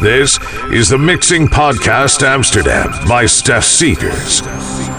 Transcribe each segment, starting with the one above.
This is the Mixing Podcast Amsterdam by Stef Segers.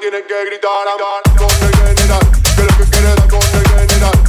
tienen que gritar, que lo que quiere la cosa general,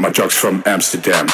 my drugs from Amsterdam.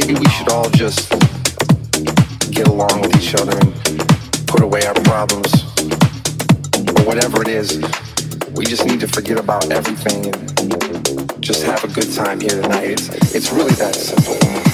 maybe we should all just get along with each other and put away our problems or whatever it is. We just need to forget about everything and just have a good time here tonight. It's, it's really that simple.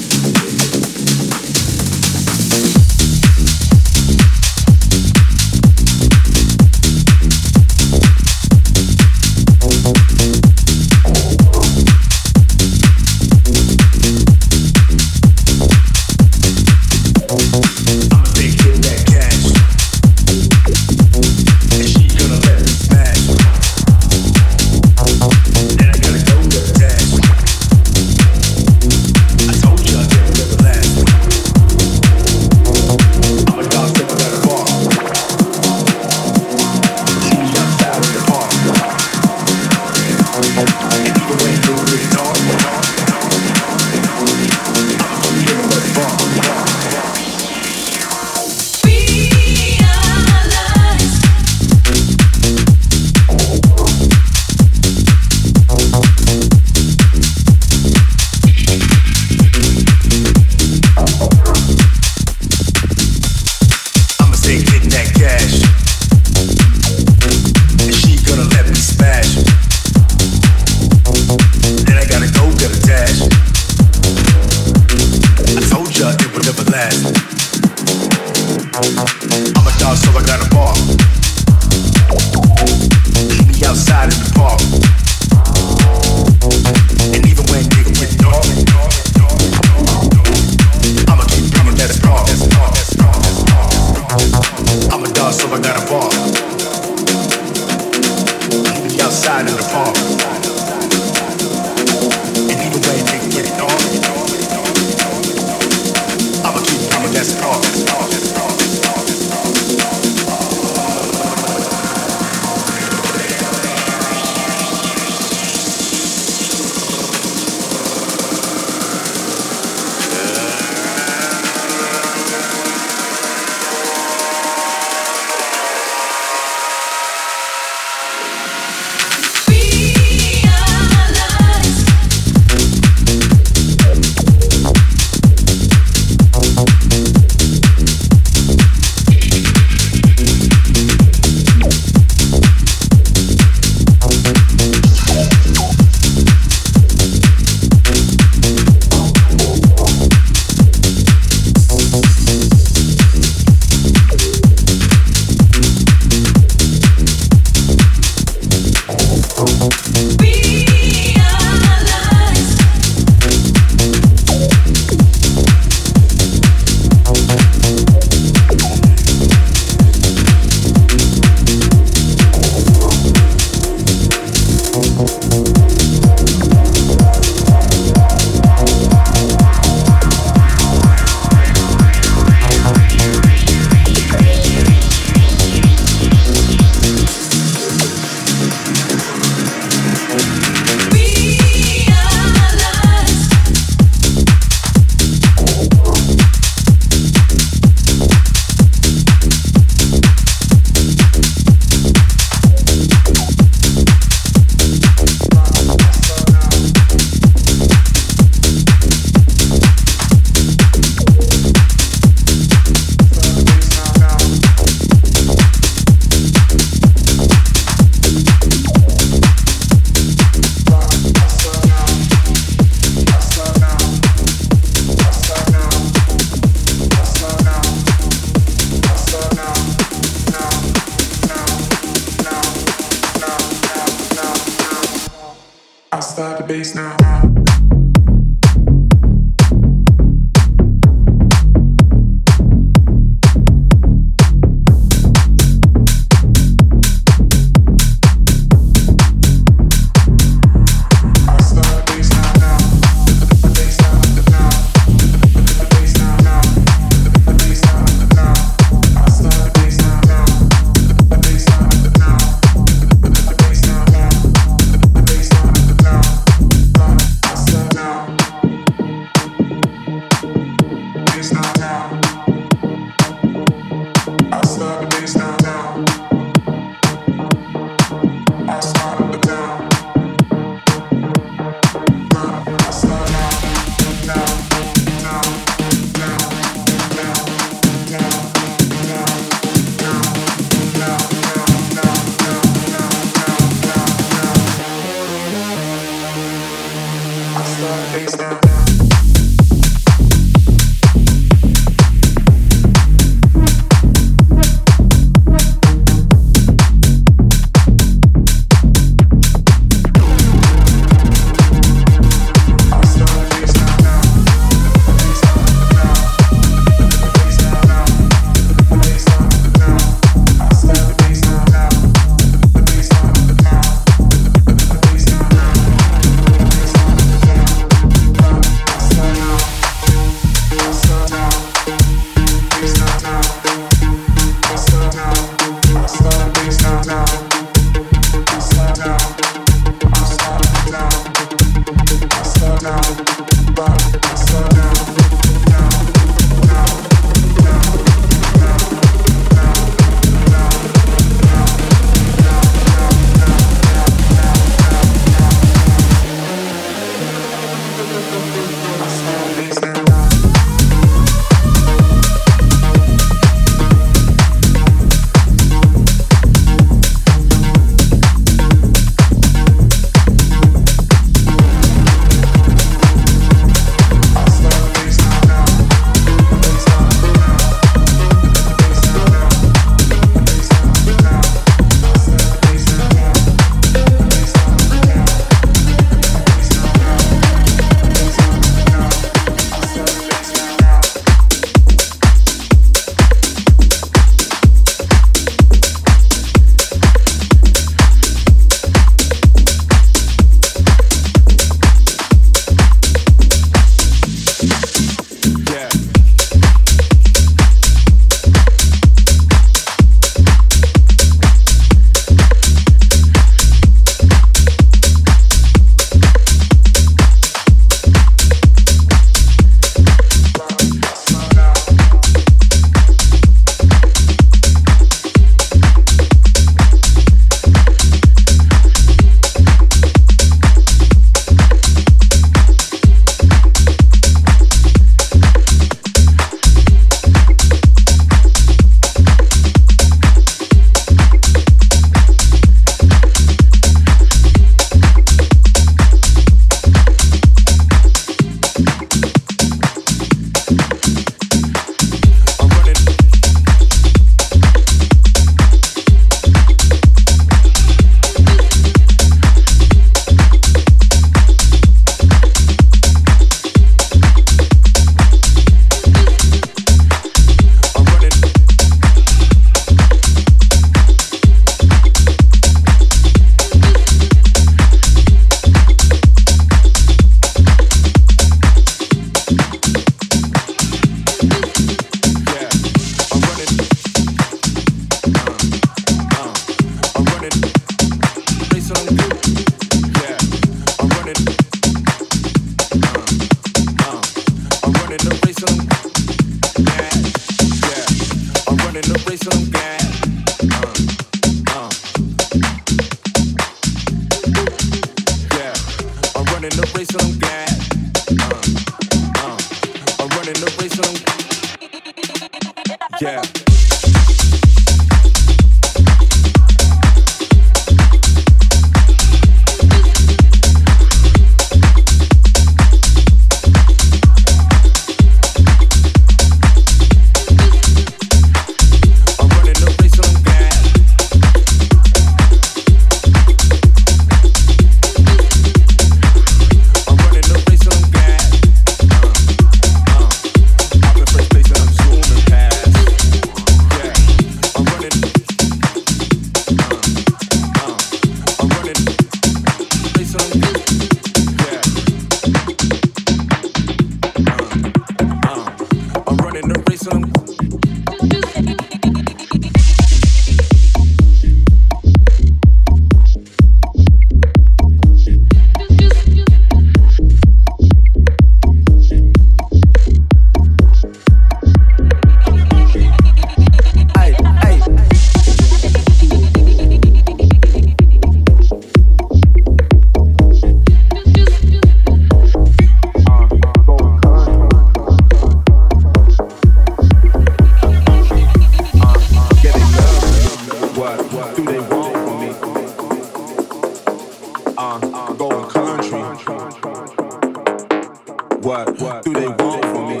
What do they want from me?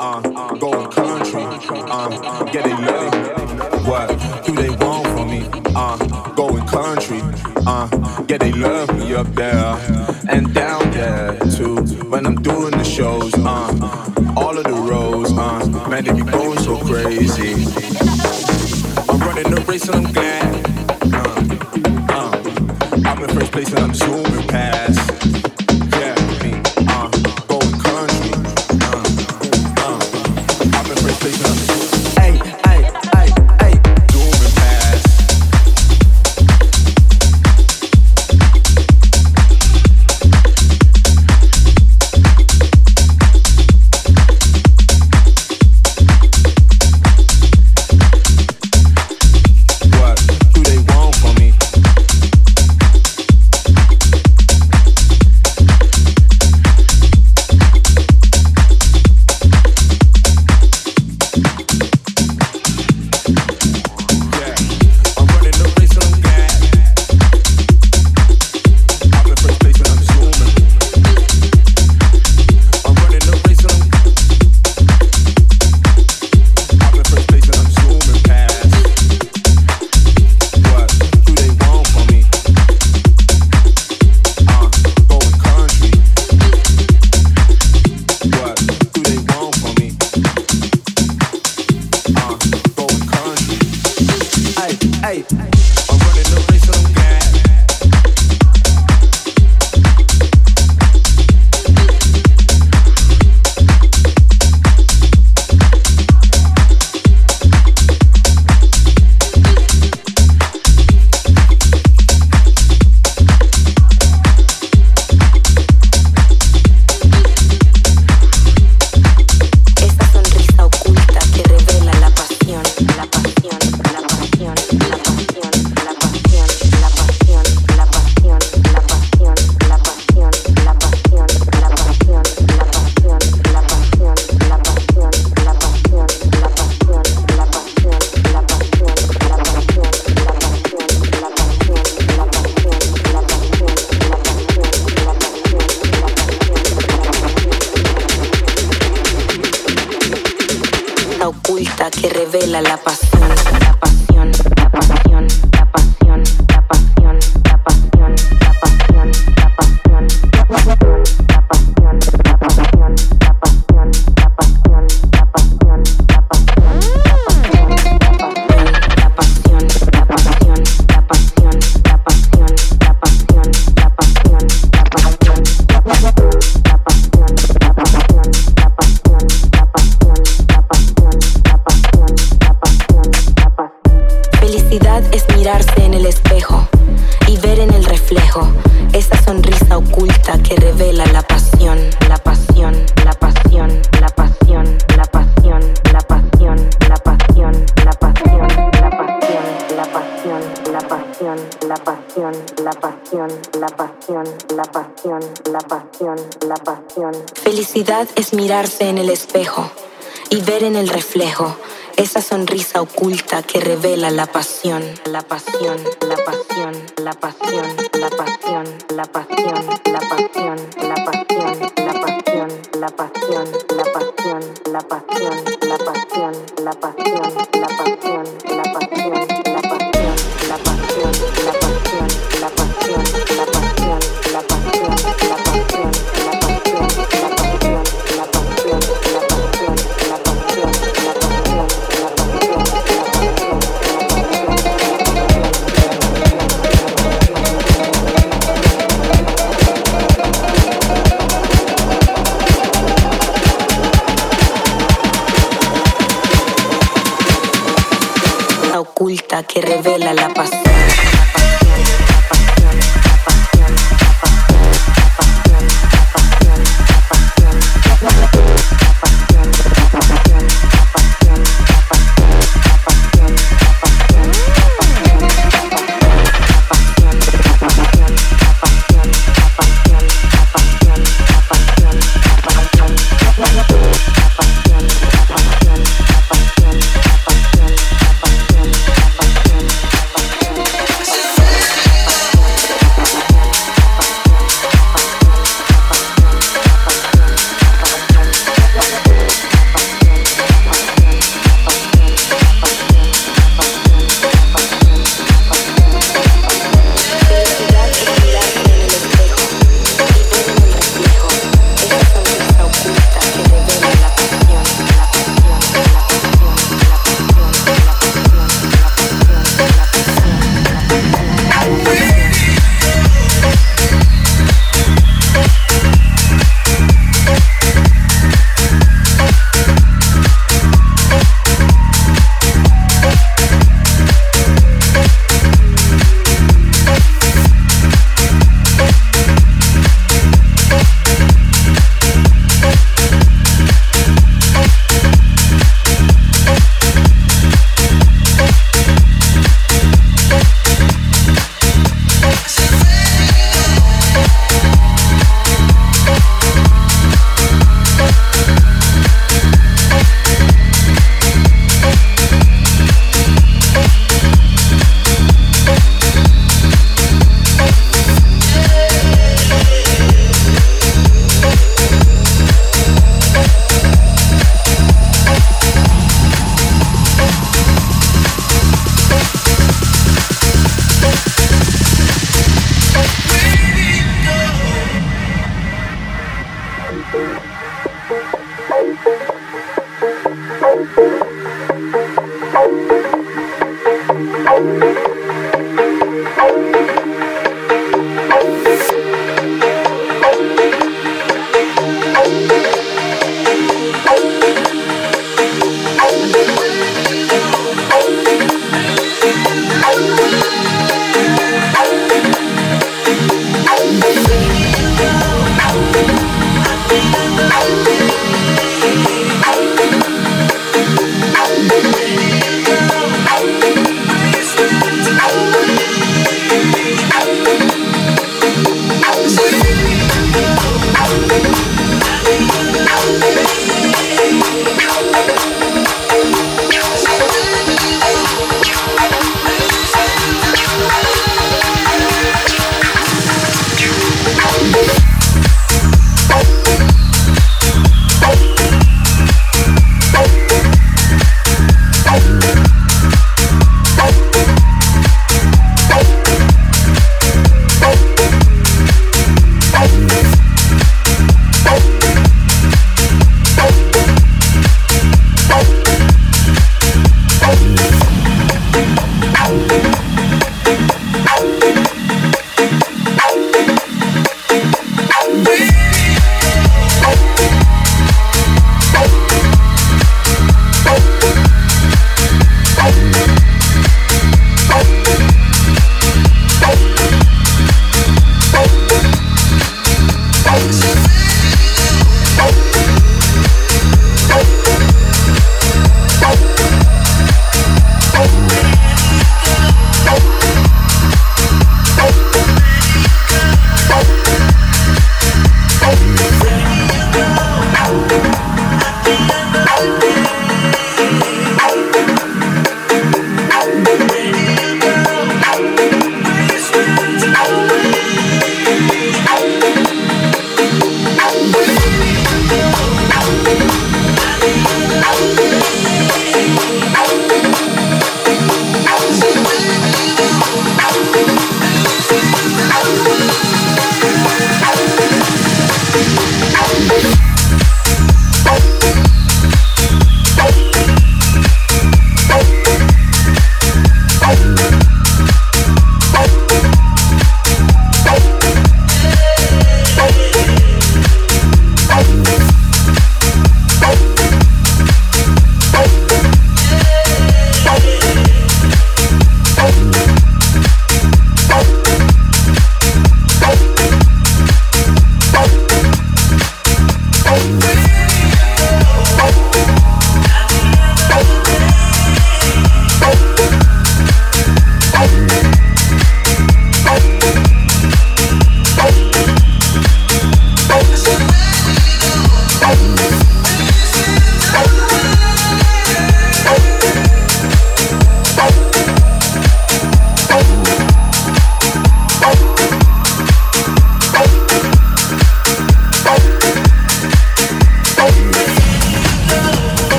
Uh, going country, uh, getting love. What do they want from me? Uh, going country, uh, yeah, they love me up there and down there too. When I'm doing the shows, uh, all of the roads, uh, man, they be going so crazy. I'm running the race and I'm glad. Uh, uh, I'm in first place and I'm zooming past.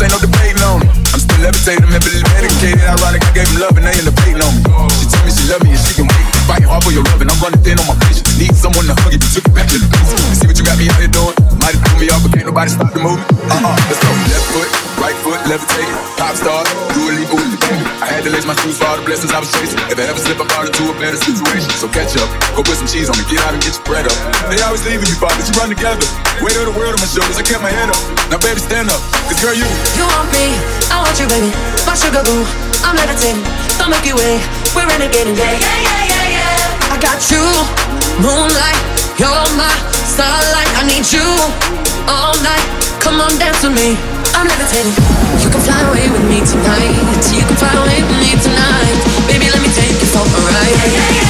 this ain't no on. I'm still levitating, mentally medicated. Ironic, I gave him love and they pain on me. She tell me she love me and she can wait. Fighting hard for your love and I'm running thin on my patience. Need someone to hug you, you took it back to the basics. See what you got me out here doing? Might have threw me off, but can't nobody stop the movement. Uh-uh, let's go. Left foot, right foot, levitate. Pop star, do a leap, I had to lace my shoes for all the blessings I was chasing. If I ever slip, I fall into a better situation. So catch up, go put some cheese on me, get out and get your bread up. They always leaving you, but you run together. Weight to of the world on my shoulders, I kept my head up. Now, baby, stand up, cause girl, you. You want me, I want you, baby. My sugar boo, I'm levitating. Don't make you wait, we're renegading, yeah, yeah, yeah, yeah, yeah. I got you, moonlight, you're my starlight. I need you all night. Come on, dance with me. I'm levitating. You can fly away with me tonight. You can fly away with me tonight. Baby, let me take you for a ride.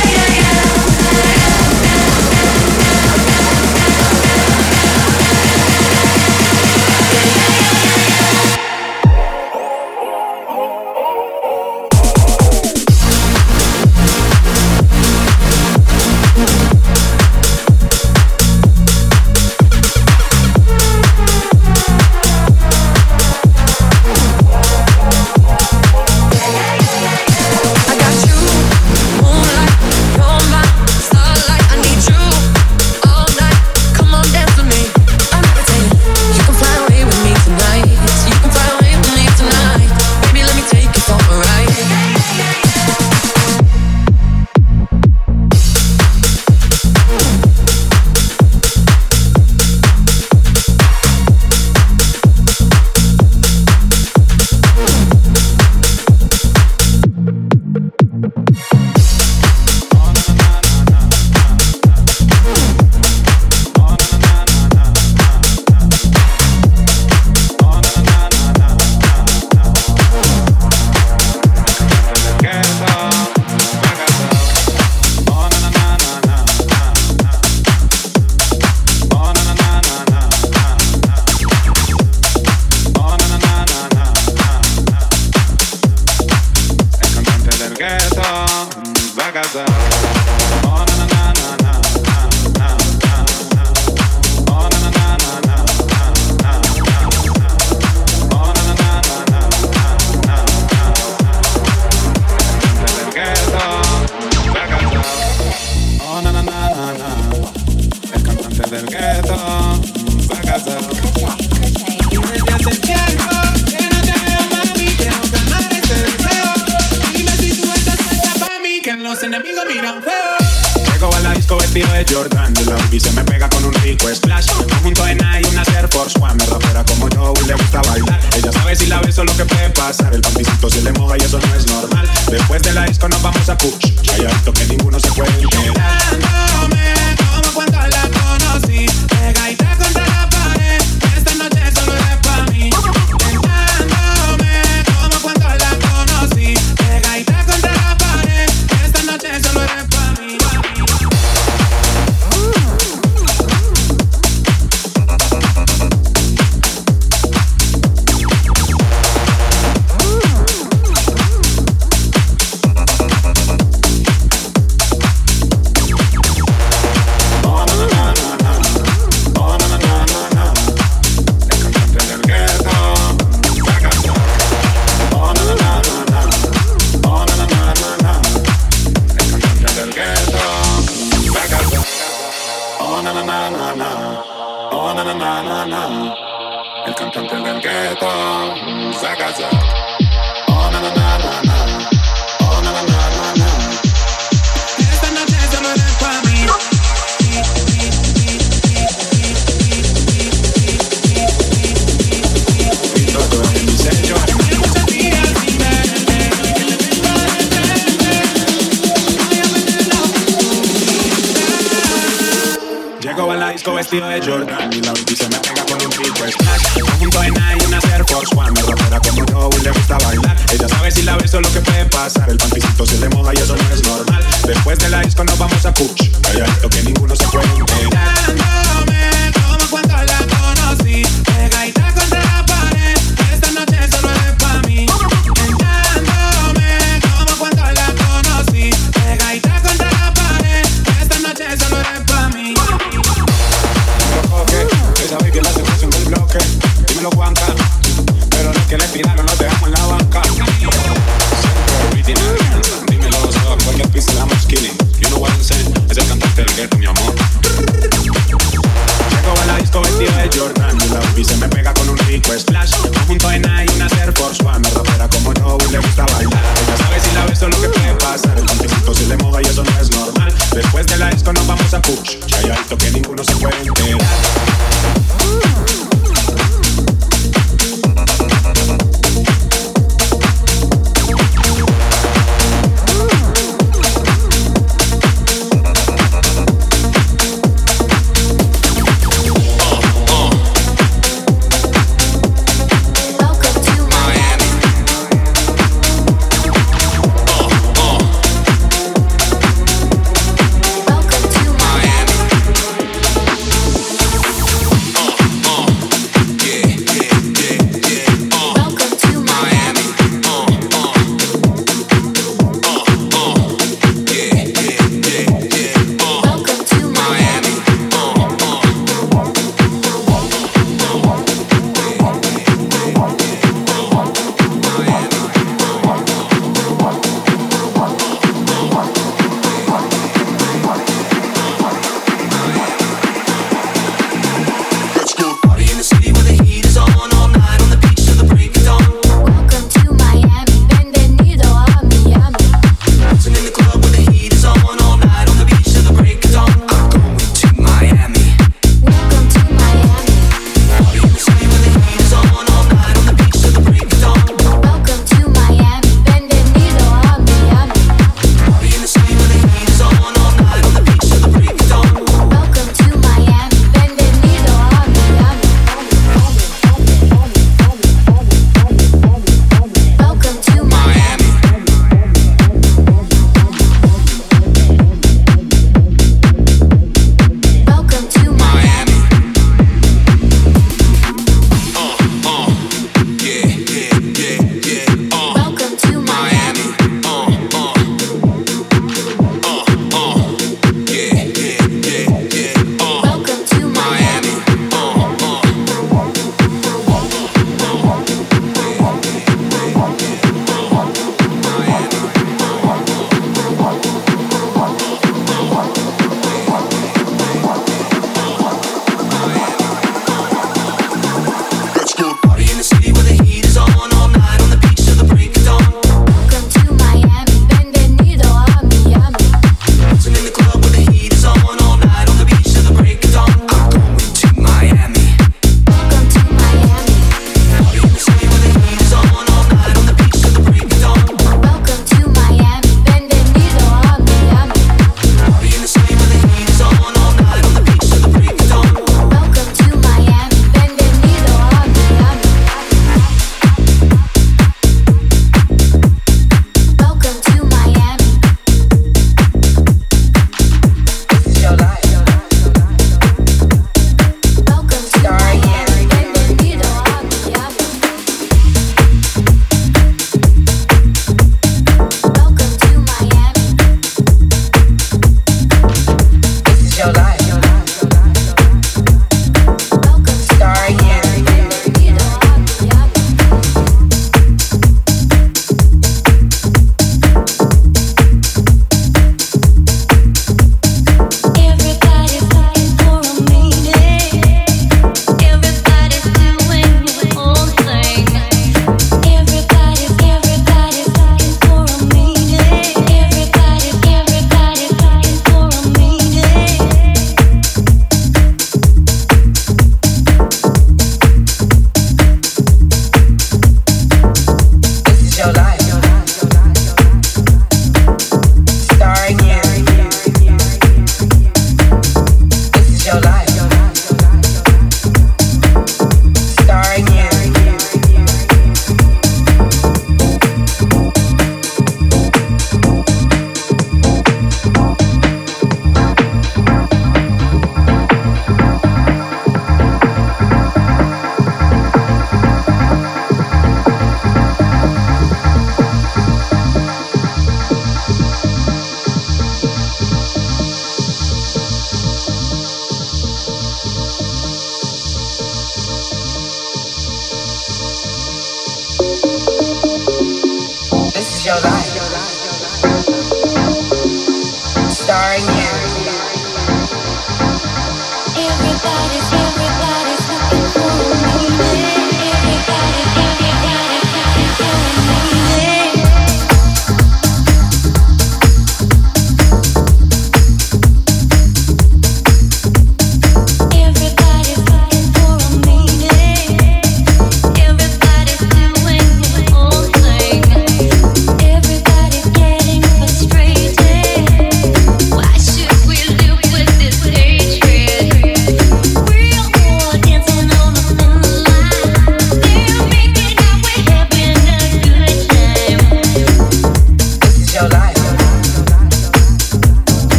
Jordan.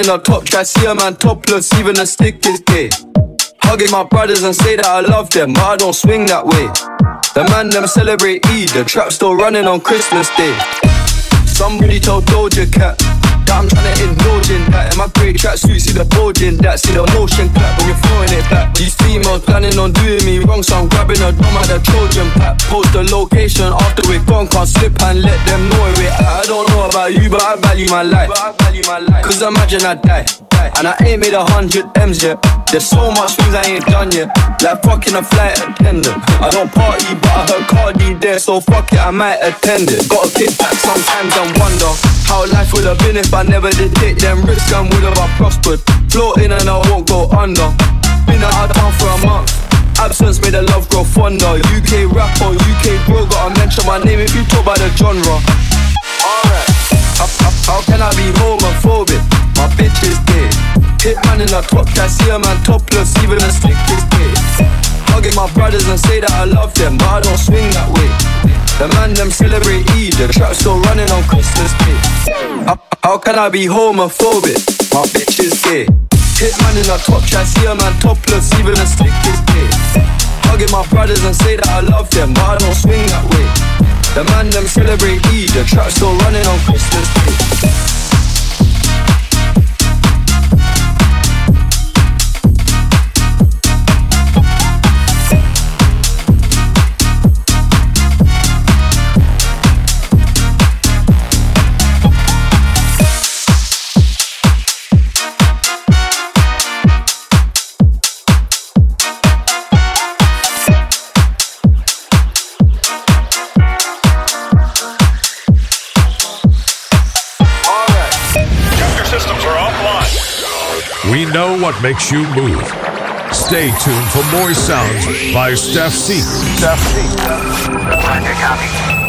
In a top try see a man topless, even a stick is gay. Hugging my brothers and say that I love them, but I don't swing that way. The man them celebrate Eid, the trap still running on Christmas Day. Somebody told Doja Cat I'm tryna indulge in that. In my great tracksuit, see the bulge in that. See the motion clap when you're throwing it back. These females planning on doing me wrong, so I'm grabbing a drum at the Trojan pack. Post the location after we're gone, can't slip and let them know we're. I don't know about you, but I value my life. Cause imagine I die. And I ain't made a hundred M's yet. There's so much things I ain't done yet. Like fucking a flight attendant. I don't party, but I heard Cardi there, so fuck it, I might attend it. Gotta kick back sometimes and wonder how life would have been if I never did take them risks and would have I prospered. Floating and I won't go under. Been out of town for a month. Absence made the love grow fonder. UK rapper, UK bro, gotta mention my name if you talk about the genre. Alright. How, how, how can I be homophobic? My bitch is gay. Hit man in a top try see a man topless, even a stick is gay. Hugging my brothers and say that I love them, but I don't swing that way. The man them celebrate Eid, the trap still running on Christmas Day. How, how can I be homophobic? My bitch is gay. Hit man in a top try see a man topless, even a stick is gay. Hugging my brothers and say that I love them, but I don't swing that way. The man them celebrate Eid, the trap still running on Christmas Day. We know what makes you move. Stay tuned for more sounds by Steph C. Steph C.